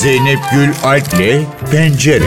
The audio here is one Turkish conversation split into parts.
Zeynep Gül Alp'le Pencere.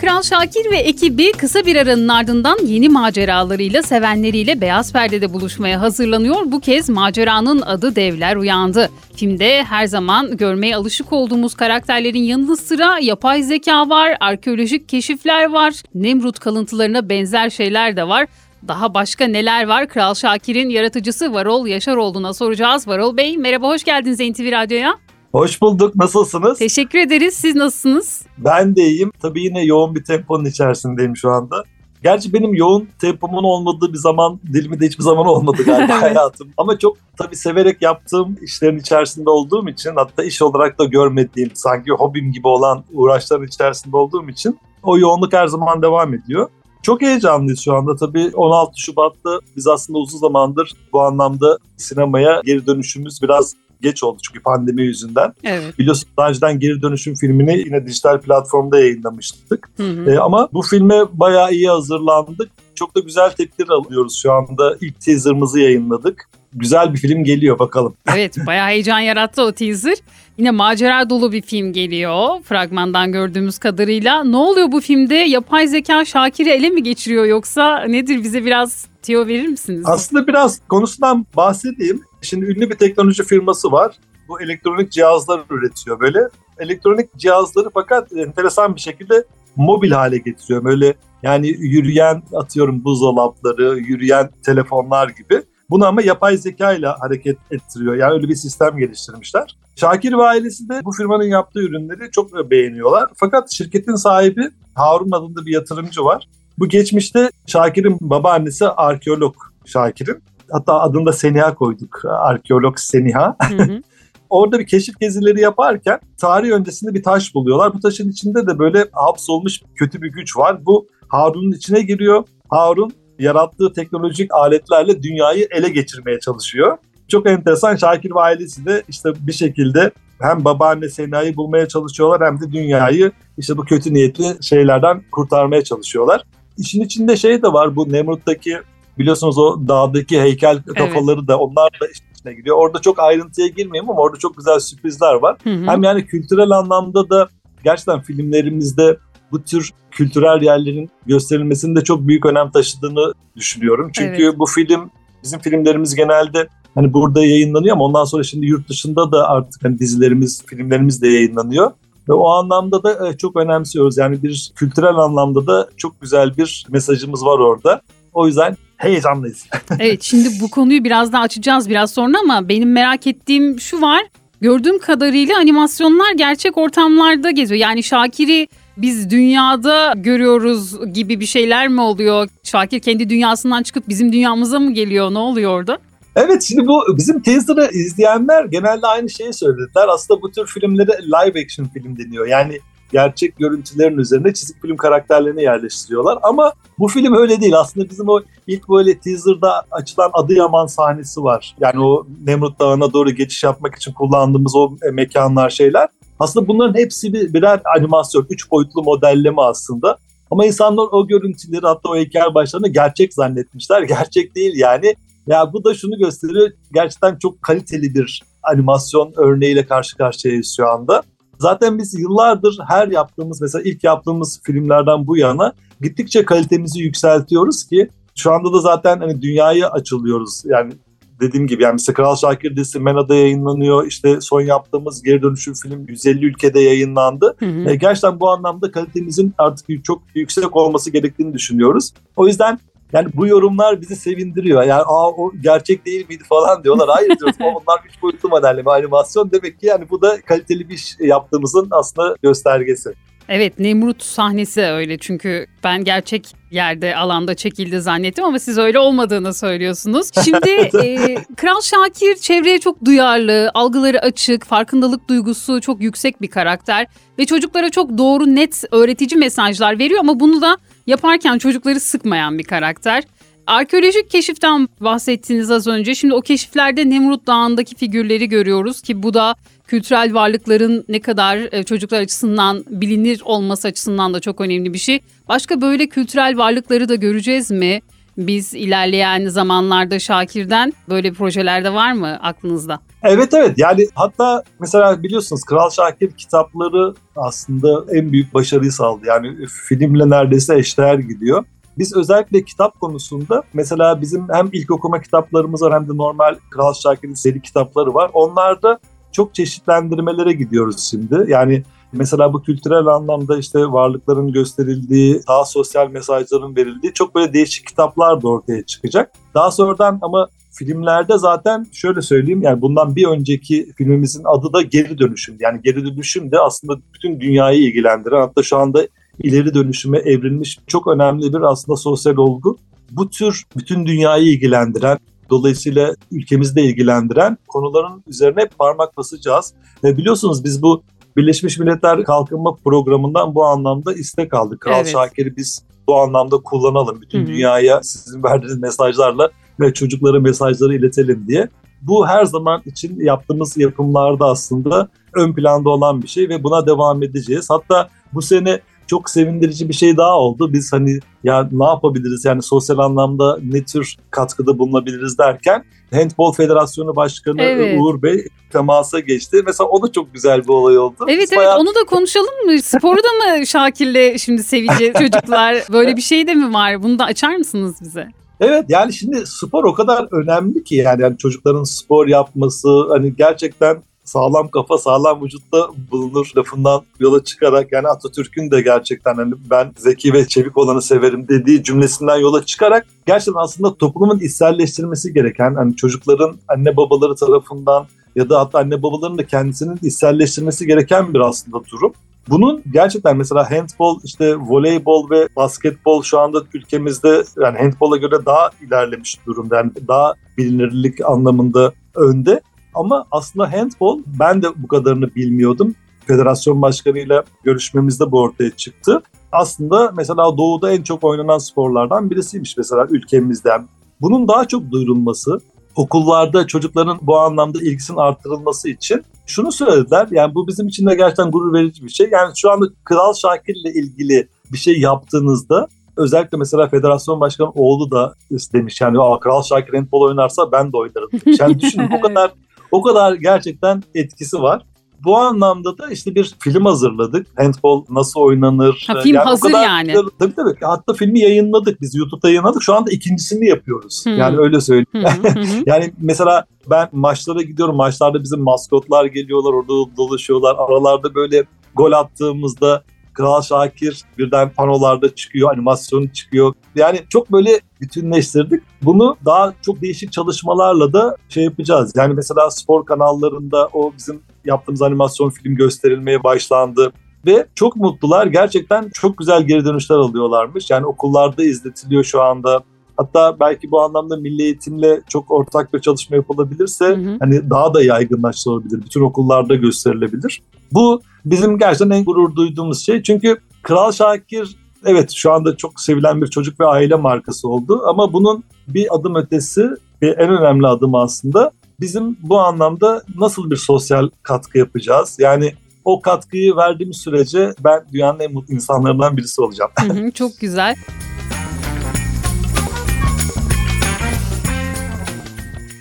Kral Şakir ve ekibi kısa bir aranın ardından yeni maceralarıyla sevenleriyle Beyaz Perde'de buluşmaya hazırlanıyor. Bu kez maceranın adı Devler Uyandı. Filmde her zaman görmeye alışık olduğumuz karakterlerin yanı sıra yapay zeka var, arkeolojik keşifler var, Nemrut kalıntılarına benzer şeyler de var. Daha başka neler var? Kral Şakir'in yaratıcısı Varol Yaşaroğlu'na soracağız. Varol Bey merhaba hoş geldiniz NTV Radyo'ya. Hoş bulduk. Nasılsınız? Teşekkür ederiz. Siz nasılsınız? Ben de iyiyim. Tabii yine yoğun bir temponun içerisindeyim şu anda. Gerçi benim yoğun tempomun olmadığı bir zaman dilimde hiçbir zaman olmadı galiba hayatım. Ama çok tabii severek yaptığım işlerin içerisinde olduğum için hatta iş olarak da görmediğim sanki hobim gibi olan uğraşların içerisinde olduğum için o yoğunluk her zaman devam ediyor. Çok heyecanlıyız şu anda tabii 16 Şubat'ta biz aslında uzun zamandır bu anlamda sinemaya geri dönüşümüz biraz geç oldu çünkü pandemi yüzünden. Evet. Biliyorsunuz daha önceden geri dönüşüm filmini yine dijital platformda yayınlamıştık. Hı hı. Ee, ama bu filme bayağı iyi hazırlandık. Çok da güzel tepkiler alıyoruz şu anda. İlk teaserımızı yayınladık. Güzel bir film geliyor bakalım. Evet bayağı heyecan yarattı o teaser. Yine macera dolu bir film geliyor fragmandan gördüğümüz kadarıyla. Ne oluyor bu filmde? Yapay zeka Şakir'i ele mi geçiriyor yoksa nedir? Bize biraz tiyo verir misiniz? Aslında biraz konusundan bahsedeyim. Şimdi ünlü bir teknoloji firması var. Bu elektronik cihazlar üretiyor böyle. Elektronik cihazları fakat enteresan bir şekilde mobil hale getiriyor. Böyle yani yürüyen atıyorum buzdolapları, yürüyen telefonlar gibi. Bunu ama yapay zeka ile hareket ettiriyor. Yani öyle bir sistem geliştirmişler. Şakir ve ailesi de bu firmanın yaptığı ürünleri çok beğeniyorlar. Fakat şirketin sahibi Harun adında bir yatırımcı var. Bu geçmişte Şakir'in babaannesi arkeolog Şakir'in. Hatta adını da Seniha koyduk. Arkeolog Seniha. Hı hı. Orada bir keşif gezileri yaparken tarih öncesinde bir taş buluyorlar. Bu taşın içinde de böyle hapsolmuş kötü bir güç var. Bu Harun'un içine giriyor. Harun yarattığı teknolojik aletlerle dünyayı ele geçirmeye çalışıyor. Çok enteresan Şakir ve ailesi de işte bir şekilde hem babaanne Sena'yı bulmaya çalışıyorlar hem de dünyayı işte bu kötü niyetli şeylerden kurtarmaya çalışıyorlar. İşin içinde şey de var bu Nemrut'taki biliyorsunuz o dağdaki heykel kafaları da onlar da işin içine giriyor. Orada çok ayrıntıya girmeyeyim ama orada çok güzel sürprizler var. Hı hı. Hem yani kültürel anlamda da gerçekten filmlerimizde bu tür kültürel yerlerin gösterilmesinde çok büyük önem taşıdığını düşünüyorum. Çünkü Evet. bu film bizim filmlerimiz genelde hani burada yayınlanıyor ama ondan sonra şimdi yurt dışında da artık hani dizilerimiz, filmlerimiz de yayınlanıyor. Ve o anlamda da e, çok önemsiyoruz. Yani bir kültürel anlamda da çok güzel bir mesajımız var orada. O yüzden heyecanlıyız. Evet şimdi bu konuyu biraz daha açacağız biraz sonra ama benim merak ettiğim şu var. Gördüğüm kadarıyla animasyonlar gerçek ortamlarda geziyor. Yani Şakir'i biz dünyada görüyoruz gibi bir şeyler mi oluyor? Şakir kendi dünyasından çıkıp bizim dünyamıza mı geliyor? Ne oluyor orada? Evet şimdi bu bizim teaser'ı izleyenler genelde aynı şeyi söylediler. Aslında bu tür filmlere live action film deniyor. Yani gerçek görüntülerin üzerine çizik film karakterlerini yerleştiriyorlar. Ama bu film öyle değil. Aslında bizim o ilk böyle teaser'da açılan Adıyaman sahnesi var. Yani o Nemrut Dağı'na doğru geçiş yapmak için kullandığımız o mekanlar şeyler. Aslında bunların hepsi bir, birer animasyon, üç boyutlu modelleme aslında. Ama insanlar o görüntüleri hatta o heykel başlarını gerçek zannetmişler. Gerçek değil yani. Ya bu da şunu gösteriyor. Gerçekten çok kaliteli bir animasyon örneğiyle karşı karşıyayız şu anda. Zaten biz yıllardır her yaptığımız mesela ilk yaptığımız filmlerden bu yana gittikçe kalitemizi yükseltiyoruz ki şu anda da zaten hani dünyaya açılıyoruz. Yani dediğim gibi yani mesela Kral Şakir dizisi Mena'da yayınlanıyor. İşte son yaptığımız geri dönüşüm film 150 ülkede yayınlandı. Hı hı. E, gerçekten bu anlamda kalitemizin artık çok yüksek olması gerektiğini düşünüyoruz. O yüzden yani bu yorumlar bizi sevindiriyor. Yani Aa, o gerçek değil miydi falan diyorlar. Hayır diyoruz. "Ama Onlar üç boyutlu modelleme animasyon. Demek ki yani bu da kaliteli bir iş yaptığımızın aslında göstergesi. Evet Nemrut sahnesi öyle çünkü ben gerçek yerde alanda çekildi zannettim ama siz öyle olmadığını söylüyorsunuz. Şimdi e, Kral Şakir çevreye çok duyarlı, algıları açık, farkındalık duygusu çok yüksek bir karakter ve çocuklara çok doğru net öğretici mesajlar veriyor ama bunu da yaparken çocukları sıkmayan bir karakter. Arkeolojik keşiften bahsettiniz az önce. Şimdi o keşiflerde Nemrut Dağı'ndaki figürleri görüyoruz ki bu da kültürel varlıkların ne kadar e, çocuklar açısından bilinir olması açısından da çok önemli bir şey. Başka böyle kültürel varlıkları da göreceğiz mi? biz ilerleyen zamanlarda Şakir'den böyle projelerde var mı aklınızda? Evet evet yani hatta mesela biliyorsunuz Kral Şakir kitapları aslında en büyük başarıyı sağladı. Yani filmle neredeyse eşdeğer gidiyor. Biz özellikle kitap konusunda mesela bizim hem ilk okuma kitaplarımız var hem de normal Kral Şakir'in seri kitapları var. Onlarda çok çeşitlendirmelere gidiyoruz şimdi. Yani mesela bu kültürel anlamda işte varlıkların gösterildiği, daha sosyal mesajların verildiği çok böyle değişik kitaplar da ortaya çıkacak. Daha sonradan ama filmlerde zaten şöyle söyleyeyim yani bundan bir önceki filmimizin adı da Geri Dönüşüm. Yani Geri Dönüşüm de aslında bütün dünyayı ilgilendiren hatta şu anda ileri dönüşüme evrilmiş çok önemli bir aslında sosyal olgu. Bu tür bütün dünyayı ilgilendiren dolayısıyla ülkemizde ilgilendiren konuların üzerine parmak basacağız. Ve biliyorsunuz biz bu Birleşmiş Milletler Kalkınma Programı'ndan bu anlamda istek aldık. Kral Evet. Şakir'i biz bu anlamda kullanalım. Bütün Hı hı. dünyaya sizin verdiğiniz mesajlarla ve çocuklara mesajları iletelim diye. Bu her zaman için yaptığımız yapımlarda aslında ön planda olan bir şey ve buna devam edeceğiz. Hatta bu sene çok sevindirici bir şey daha oldu. Biz hani ya ne yapabiliriz yani sosyal anlamda ne tür katkıda bulunabiliriz derken Handball Federasyonu Başkanı Evet. Uğur Bey temasa geçti. Mesela o da çok güzel bir olay oldu. Evet Biz evet bayağı- onu da konuşalım mı? Sporu da mı Şakir'le şimdi seveceğiz çocuklar? Böyle bir şey de mi var? Bunu da açar mısınız bize? Evet yani şimdi spor o kadar önemli ki yani, yani çocukların spor yapması hani gerçekten sağlam kafa sağlam vücutta bulunur lafından yola çıkarak yani Atatürk'ün de gerçekten hani ben zeki ve çevik olanı severim dediği cümlesinden yola çıkarak gerçekten aslında toplumun içselleştirmesi gereken hani çocukların anne babaları tarafından ya da hatta anne babaların da kendisinin içselleştirmesi gereken bir aslında durum. Bunun gerçekten mesela handball, işte voleybol ve basketbol şu anda ülkemizde yani handbola göre daha ilerlemiş durumda. Yani daha bilinirlik anlamında önde. Ama aslında handball ben de bu kadarını bilmiyordum. Federasyon başkanıyla görüşmemizde bu ortaya çıktı. Aslında mesela doğuda en çok oynanan sporlardan birisiymiş mesela ülkemizden. Bunun daha çok duyurulması, okullarda çocukların bu anlamda ilgisinin arttırılması için şunu söylediler. Yani bu bizim için de gerçekten gurur verici bir şey. Yani şu anda Kral Şakir ile ilgili bir şey yaptığınızda özellikle mesela federasyon başkanı oğlu da demiş yani Kral Şakir handball oynarsa ben de oynarım demiş. Yani düşünün o kadar o kadar gerçekten etkisi var. Bu anlamda da işte bir film hazırladık. Handball nasıl oynanır? Ha, film o hazır kadar yani. Tabii tabii. Hatta filmi yayınladık. Biz YouTube'da yayınladık. Şu anda ikincisini yapıyoruz. Hmm. Yani öyle söyleyeyim. Hı. Yani mesela ben maçlara gidiyorum. Maçlarda bizim maskotlar geliyorlar. Orada dolaşıyorlar. Aralarda böyle gol attığımızda Kral Şakir birden panolarda çıkıyor, animasyon çıkıyor. Yani çok böyle bütünleştirdik. Bunu daha çok değişik çalışmalarla da şey yapacağız. Yani mesela spor kanallarında o bizim yaptığımız animasyon film gösterilmeye başlandı. Ve çok mutlular. Gerçekten çok güzel geri dönüşler alıyorlarmış. Yani okullarda izletiliyor şu anda. Hatta belki bu anlamda milli eğitimle çok ortak bir çalışma yapılabilirse Hı hı. hani daha da yaygınlaştırılabilir. Bütün okullarda gösterilebilir. Bu bizim gerçekten en gurur duyduğumuz şey. Çünkü Kral Şakir evet şu anda çok sevilen bir çocuk ve aile markası oldu. Ama bunun bir adım ötesi ve en önemli adım aslında bizim bu anlamda nasıl bir sosyal katkı yapacağız? Yani o katkıyı verdiğimiz sürece ben dünyanın en mutlu insanlarından birisi olacağım. Hı hı, Çok güzel.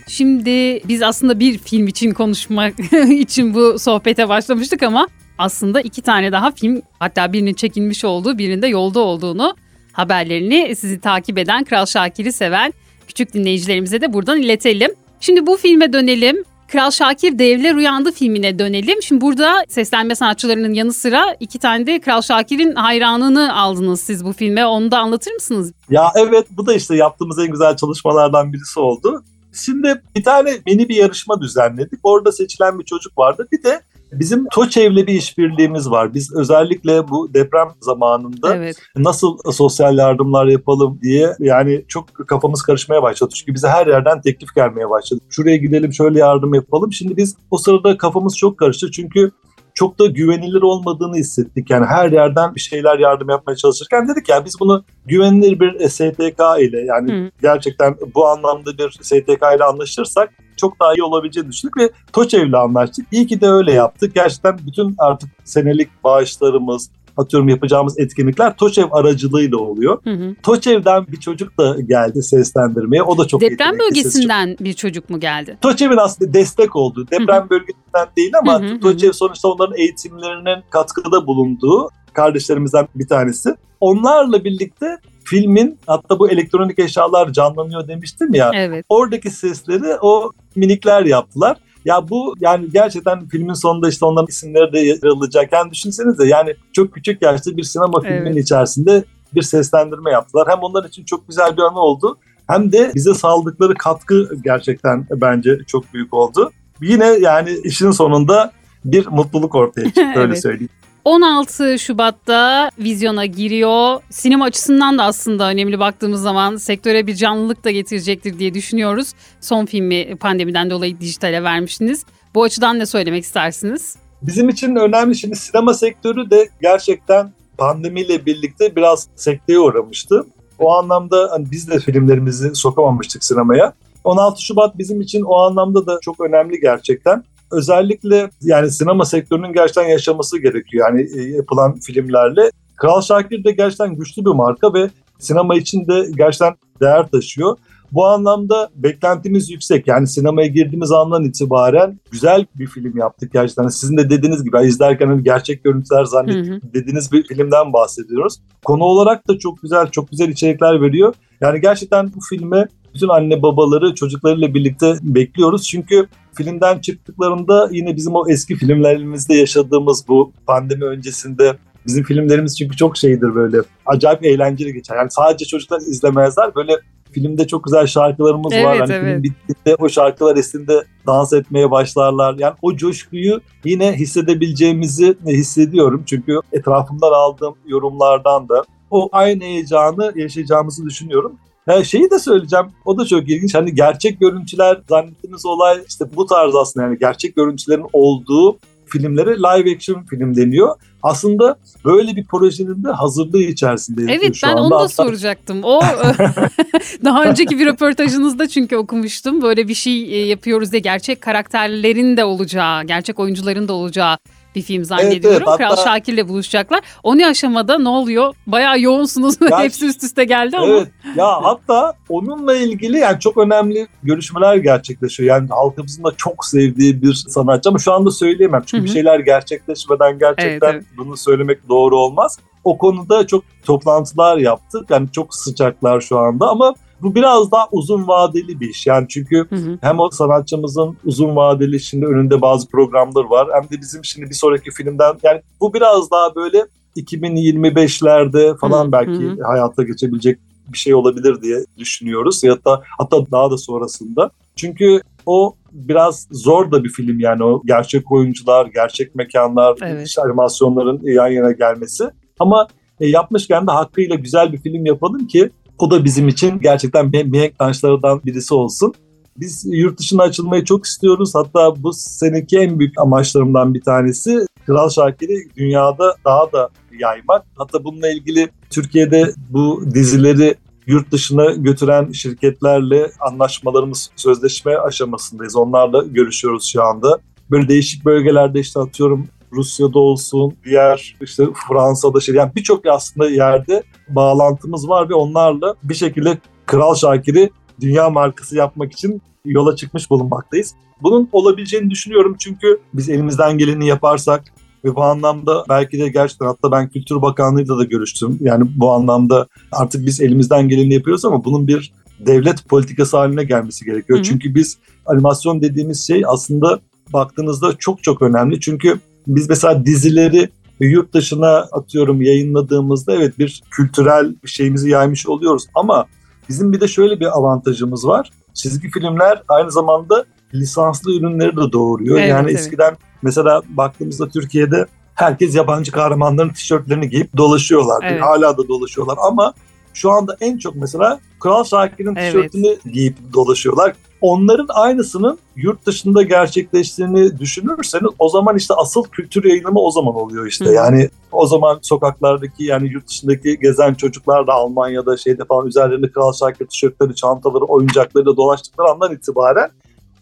Şimdi biz aslında bir film için konuşmak için bu sohbete başlamıştık ama aslında iki tane daha film hatta birinin çekilmiş olduğu birinde yolda olduğunu haberlerini sizi takip eden Kral Şakir'i seven küçük dinleyicilerimize de buradan iletelim. Şimdi bu filme dönelim. Kral Şakir Devler Uyandı filmine dönelim. Şimdi burada seslenme sanatçılarının yanı sıra iki tane de Kral Şakir'in hayranını aldınız siz bu filme. Onu da anlatır mısınız? Ya evet bu da işte yaptığımız en güzel çalışmalardan birisi oldu. Şimdi bir tane mini bir yarışma düzenledik. Orada seçilen bir çocuk vardı. Bir de bizim TOÇEV'le bir işbirliğimiz var. Biz özellikle bu deprem zamanında Evet. nasıl sosyal yardımlar yapalım diye yani çok kafamız karışmaya başladı. Çünkü bize her yerden teklif gelmeye başladı. Şuraya gidelim şöyle yardım yapalım. Şimdi biz o sırada kafamız çok karıştı. Çünkü çok da güvenilir olmadığını hissettik. Yani her yerden bir şeyler yardım yapmaya çalışırken dedik ya biz bunu güvenilir bir STK ile yani Hı. gerçekten bu anlamda bir STK ile anlaşırsak çok daha iyi olabileceğini düşündük ve TOÇEV ile anlaştık. İyi ki de öyle yaptık. Gerçekten bütün artık senelik bağışlarımız, atıyorum yapacağımız etkinlikler TOÇEV aracılığıyla oluyor. Hı hı. TOÇEV'den bir çocuk da geldi seslendirmeye. O da çok Deprem bölgesinden bir çocuk mu geldi? TOÇEV'in aslında destek olduğu, deprem bölgesinden değil ama Hı hı hı. TOÇEV sonuçta onların eğitimlerinin katkıda bulunduğu kardeşlerimizden bir tanesi. Onlarla birlikte filmin hatta bu elektronik eşyalar canlanıyor demiştim ya. Evet. Oradaki sesleri o minikler yaptılar. Ya bu yani gerçekten filmin sonunda işte onların isimleri de yer alacak. Yani düşünsenize yani çok küçük yaşta bir sinema filminin Evet. içerisinde bir seslendirme yaptılar. Hem onlar için çok güzel bir anı oldu. Hem de bize sağladıkları katkı gerçekten bence çok büyük oldu. Yine yani işin sonunda bir mutluluk ortaya çıktı öyle Evet. söyleyeyim. 16 Şubat'ta vizyona giriyor. Sinema açısından da aslında önemli baktığımız zaman sektöre bir canlılık da getirecektir diye düşünüyoruz. Son filmi pandemiden dolayı dijitale vermiştiniz. Bu açıdan ne söylemek istersiniz? Bizim için önemli şimdi sinema sektörü de gerçekten pandemiyle birlikte biraz sekteye uğramıştı. O anlamda hani biz de filmlerimizi sokamamıştık sinemaya. 16 Şubat bizim için o anlamda da çok önemli gerçekten. Özellikle yani sinema sektörünün gerçekten yaşaması gerekiyor yani e, yapılan filmlerle. Kral Şakir de gerçekten güçlü bir marka ve sinema için de gerçekten değer taşıyor. Bu anlamda beklentimiz yüksek. Yani sinemaya girdiğimiz andan itibaren güzel bir film yaptık gerçekten. Sizin de dediğiniz gibi izlerken hani gerçek görüntüler Hı zannet hı. dediğiniz bir filmden bahsediyoruz. Konu olarak da çok güzel, çok güzel içerikler veriyor. Yani gerçekten bu filme bütün anne babaları çocuklarıyla birlikte bekliyoruz. Çünkü filmden çıktıklarında yine bizim o eski filmlerimizde yaşadığımız bu pandemi öncesinde bizim filmlerimiz çünkü çok şeydir böyle acayip eğlenceli geçer. Yani sadece çocuklar izlemezler böyle filmde çok güzel şarkılarımız var. Evet, Hani evet. film bittiğinde o şarkılar eşliğinde dans etmeye başlarlar. Yani o coşkuyu yine hissedebileceğimizi hissediyorum. Çünkü etrafımdan aldığım yorumlardan da o aynı heyecanı yaşayacağımızı düşünüyorum. Ha, şeyi de söyleyeceğim. O da çok ilginç. Hani gerçek görüntüler zannettiğimiz olay işte bu tarz aslında yani gerçek görüntülerin olduğu filmlere live action film deniyor. Aslında böyle bir projenin de hazırlığı içerisindeyiz Evet şu ben anda. onu da Hatta- soracaktım. O daha önceki bir röportajınızda çünkü okumuştum. Böyle bir şey e, yapıyoruz diye gerçek karakterlerin de olacağı, gerçek oyuncuların da olacağı bir film zannediyorum. evet, Kral hatta- Şakir'le buluşacaklar. O ne aşamada ne oluyor? Bayağı yoğunsunuz. Ya- Hepsi üst üste geldi ama. Evet ya hatta onunla ilgili yani çok önemli görüşmeler gerçekleşiyor. Yani halkımızın da çok sevdiği bir sanatçı ama şu anda söyleyemem. Çünkü Hı hı. bir şeyler gerçekleşmeden gerçekten Evet, bunu söylemek doğru olmaz. O konuda çok toplantılar yaptık. Yani çok sıcaklar şu anda ama bu biraz daha uzun vadeli bir iş. Yani çünkü Hı hı. hem o sanatçımızın uzun vadeli şimdi önünde bazı programlar var. Hem de bizim şimdi bir sonraki filmden yani bu biraz daha böyle 2025'lerde falan Hı, belki hı hı. hayata geçebilecek bir şey olabilir diye düşünüyoruz. Ya da hatta daha da sonrasında. Çünkü o biraz zor da bir film yani o gerçek oyuncular, gerçek mekanlar, Evet. işte animasyonların yan yana gelmesi. Ama e, yapmışken de hakkıyla güzel bir film yapalım ki o da bizim için gerçekten mi- mihenk taşlarından birisi olsun. Biz yurt dışına açılmayı çok istiyoruz. Hatta bu seneki en büyük amaçlarımdan bir tanesi Kral Şakir'i dünyada daha da yaymak. Hatta bununla ilgili Türkiye'de bu dizileri yurt dışına götüren şirketlerle anlaşmalarımız sözleşme aşamasındayız. Onlarla görüşüyoruz şu anda. Böyle değişik bölgelerde işte atıyorum Rusya'da olsun, diğer işte Fransa'da şey yani birçok aslında yerde bağlantımız var ve onlarla bir şekilde Kral Şakir'i dünya markası yapmak için yola çıkmış bulunmaktayız. Bunun olabileceğini düşünüyorum çünkü biz elimizden geleni yaparsak ve bu anlamda belki de gerçekten hatta ben Kültür Bakanlığı'yla da görüştüm. Yani bu anlamda artık biz elimizden geleni yapıyoruz ama bunun bir devlet politikası haline gelmesi gerekiyor. Hı hı. Çünkü biz animasyon dediğimiz şey aslında baktığınızda çok çok önemli. Çünkü biz mesela dizileri yurt dışına atıyorum yayınladığımızda evet bir kültürel bir şeyimizi yaymış oluyoruz ama bizim bir de şöyle bir avantajımız var. Çizgi filmler aynı zamanda lisanslı ürünleri de doğuruyor. Evet, yani evet. eskiden mesela baktığımızda Türkiye'de herkes yabancı kahramanların tişörtlerini giyip dolaşıyorlar. Evet. Hala da dolaşıyorlar ama şu anda en çok mesela Kral Şakir'in Evet. tişörtünü giyip dolaşıyorlar. Onların aynısının yurt dışında gerçekleştiğini düşünürseniz o zaman işte asıl kültür yayılımı o zaman oluyor işte. Hı. Yani o zaman sokaklardaki yani yurt dışındaki gezen çocuklar da Almanya'da şeyde falan üzerlerinde Kral Şakir tişörtleri, çantaları, oyuncaklarıyla dolaştıkları andan itibaren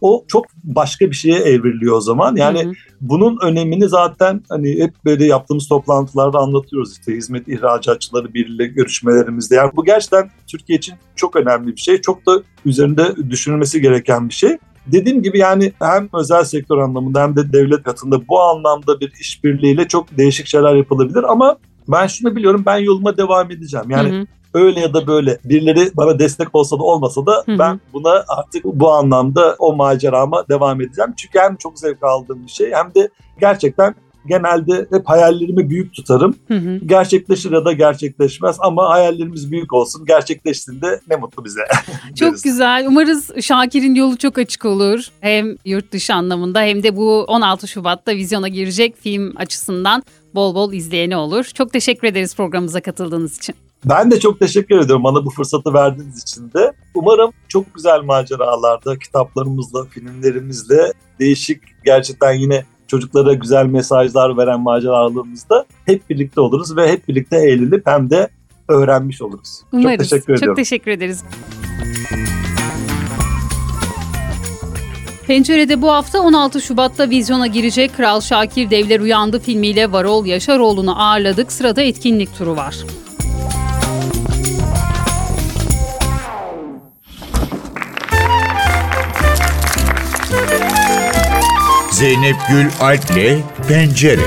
o çok başka bir şeye evriliyor o zaman. Yani Hı hı. bunun önemini zaten hani hep böyle yaptığımız toplantılarda anlatıyoruz işte hizmet ihracatçıları birliğiyle görüşmelerimizde. Yani bu gerçekten Türkiye için çok önemli bir şey. Çok da üzerinde düşünülmesi gereken bir şey. Dediğim gibi yani hem özel sektör anlamında hem de devlet katında bu anlamda bir işbirliğiyle çok değişik şeyler yapılabilir ama ben şunu biliyorum ben yoluma devam edeceğim. Yani Hı hı. Öyle ya da böyle birileri bana destek olsa da olmasa da Hı hı. ben buna artık bu anlamda o macerama devam edeceğim. Çünkü hem çok zevk aldığım bir şey hem de gerçekten genelde hep hayallerimi büyük tutarım. Hı hı. Gerçekleşir ya da gerçekleşmez ama hayallerimiz büyük olsun. Gerçekleştiğinde ne mutlu bize. Çok güzel. Umarız Şakir'in yolu çok açık olur. Hem yurt dışı anlamında hem de bu 16 Şubat'ta vizyona girecek film açısından bol bol izleyeni olur. Çok teşekkür ederiz programımıza katıldığınız için. Ben de çok teşekkür ediyorum bana bu fırsatı verdiğiniz için de. Umarım çok güzel maceralarda, kitaplarımızla, filmlerimizle değişik gerçekten yine çocuklara güzel mesajlar veren maceralarımızda hep birlikte oluruz ve hep birlikte eğlenip hem de öğrenmiş oluruz. Umarız. Çok teşekkür ediyorum. Çok teşekkür ederiz. Pencere'de bu hafta 16 Şubat'ta vizyona girecek Kral Şakir Devler Uyandı filmiyle Varol Yaşaroğlu'nu ağırladık. Sırada etkinlik turu var. Zeynep Gül Alp'le Pencere.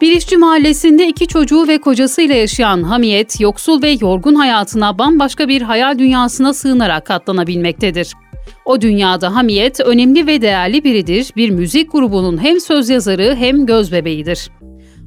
Bilişçi Mahallesi'nde iki çocuğu ve kocasıyla yaşayan Hamiyet, yoksul ve yorgun hayatına bambaşka bir hayal dünyasına sığınarak katlanabilmektedir. O dünyada Hamiyet önemli ve değerli biridir, bir müzik grubunun hem söz yazarı hem göz bebeğidir.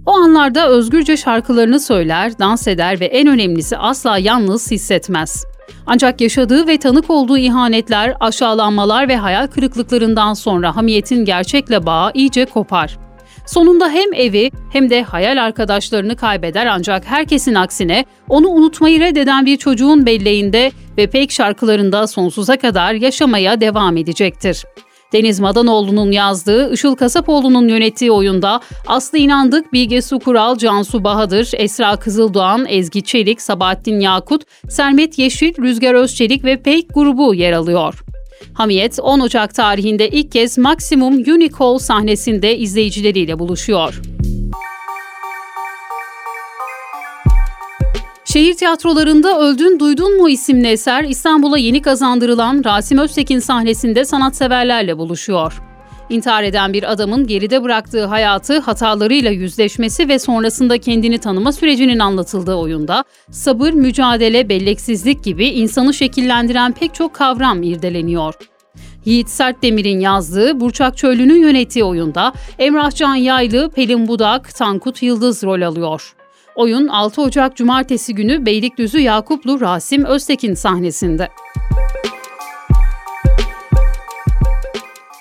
O anlarda özgürce şarkılarını söyler, dans eder ve en önemlisi asla yalnız hissetmez. Ancak yaşadığı ve tanık olduğu ihanetler, aşağılanmalar ve hayal kırıklıklarından sonra Hamiyet'in gerçekle bağı iyice kopar. Sonunda hem evi hem de hayal arkadaşlarını kaybeder ancak herkesin aksine onu unutmayı reddeden bir çocuğun belleğinde ve pek şarkılarında sonsuza kadar yaşamaya devam edecektir. Deniz Madanoğlu'nun yazdığı, Işıl Kasapoğlu'nun yönettiği oyunda Aslı İnandık, Bilge Su Kural, Cansu Bahadır, Esra Kızıldoğan, Ezgi Çelik, Sabahattin Yakut, Sermet Yeşil, Rüzgar Özçelik ve Peyk grubu yer alıyor. Hamiyet 10 Ocak tarihinde ilk kez Maximum Unicall sahnesinde izleyicileriyle buluşuyor. Şehir tiyatrolarında Öldün Duydun mu isimli eser İstanbul'a yeni kazandırılan Rasim Öztekin sahnesinde sanatseverlerle buluşuyor. İntihar eden bir adamın geride bıraktığı hayatı, hatalarıyla yüzleşmesi ve sonrasında kendini tanıma sürecinin anlatıldığı oyunda sabır, mücadele, belleksizlik gibi insanı şekillendiren pek çok kavram irdeleniyor. Yiğit Sertdemir'in yazdığı, Burçak Çöllü'nün yönettiği oyunda Emrah Can Yaylı, Pelin Budak, Tankut Yıldız rol alıyor. Oyun 6 Ocak Cumartesi günü Beylikdüzü Yakuplu Rasim Öztekin sahnesinde.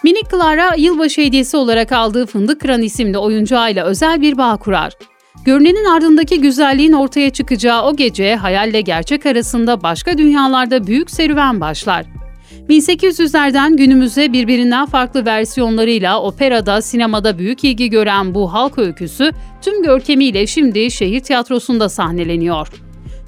Minik Clara yılbaşı hediyesi olarak aldığı Fındık Kıran isimli oyuncağıyla özel bir bağ kurar. Görünenin ardındaki güzelliğin ortaya çıkacağı o gece hayalle gerçek arasında başka dünyalarda büyük serüven başlar. 1800'lerden günümüze birbirinden farklı versiyonlarıyla operada, sinemada büyük ilgi gören bu halk öyküsü tüm görkemiyle şimdi şehir tiyatrosunda sahneleniyor.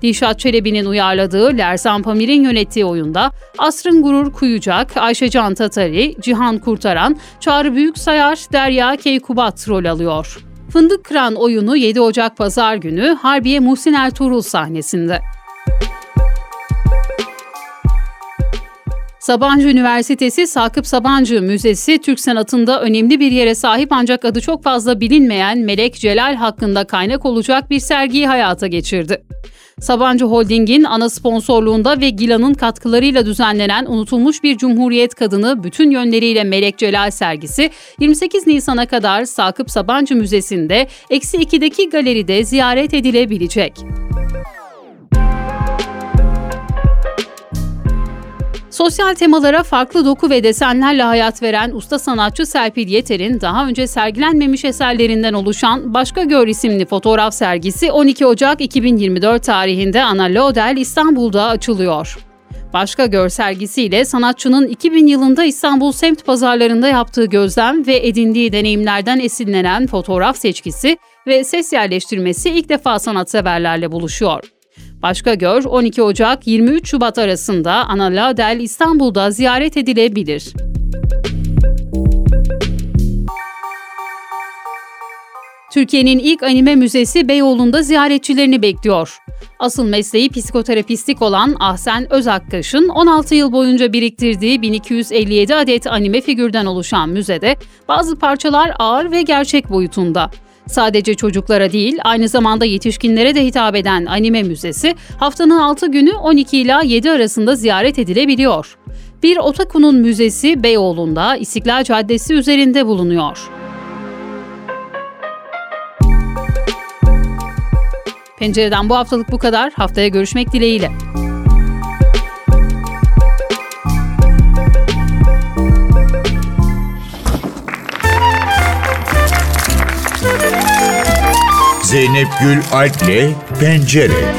Dilşat Çelebi'nin uyarladığı Lersan Pamir'in yönettiği oyunda Asrın Gurur Kuyucak, Ayşecan Tatari, Cihan Kurtaran, Çağrı Büyüksayar, Derya Keykubat rol alıyor. Fındık Kıran oyunu 7 Ocak Pazar günü Harbiye Muhsin Ertuğrul sahnesinde. Sabancı Üniversitesi Sakıp Sabancı Müzesi Türk sanatında önemli bir yere sahip ancak adı çok fazla bilinmeyen Melek Celal hakkında kaynak olacak bir sergiyi hayata geçirdi. Sabancı Holding'in ana sponsorluğunda ve Gila'nın katkılarıyla düzenlenen Unutulmuş Bir Cumhuriyet Kadını bütün yönleriyle Melek Celal sergisi 28 Nisan'a kadar Sakıp Sabancı Müzesi'nde eksi 2'deki galeride ziyaret edilebilecek. Sosyal temalara farklı doku ve desenlerle hayat veren usta sanatçı Serpil Yeter'in daha önce sergilenmemiş eserlerinden oluşan Başka Gör isimli fotoğraf sergisi 12 Ocak 2024 tarihinde Ana Laudel İstanbul'da açılıyor. Başka Gör sergisiyle sanatçının 2000 yılında İstanbul semt pazarlarında yaptığı gözlem ve edindiği deneyimlerden esinlenen fotoğraf seçkisi ve ses yerleştirmesi ilk defa sanatseverlerle buluşuyor. Başka Gör 12 Ocak 23 Şubat arasında Ana Ladel İstanbul'da ziyaret edilebilir. Türkiye'nin ilk anime müzesi Beyoğlu'nda ziyaretçilerini bekliyor. Asıl mesleği psikoterapistlik olan Ahsen Özakkaş'ın 16 yıl boyunca biriktirdiği 1257 adet anime figürden oluşan müzede bazı parçalar ağır ve gerçek boyutunda. Sadece çocuklara değil, aynı zamanda yetişkinlere de hitap eden anime müzesi haftanın 6 günü 12 ila 7 arasında ziyaret edilebiliyor. Bir otakunun müzesi Beyoğlu'nda İstiklal Caddesi üzerinde bulunuyor. Pencereden bu haftalık bu kadar. Haftaya görüşmek dileğiyle. Zeynep Gül Alp'le Pencere.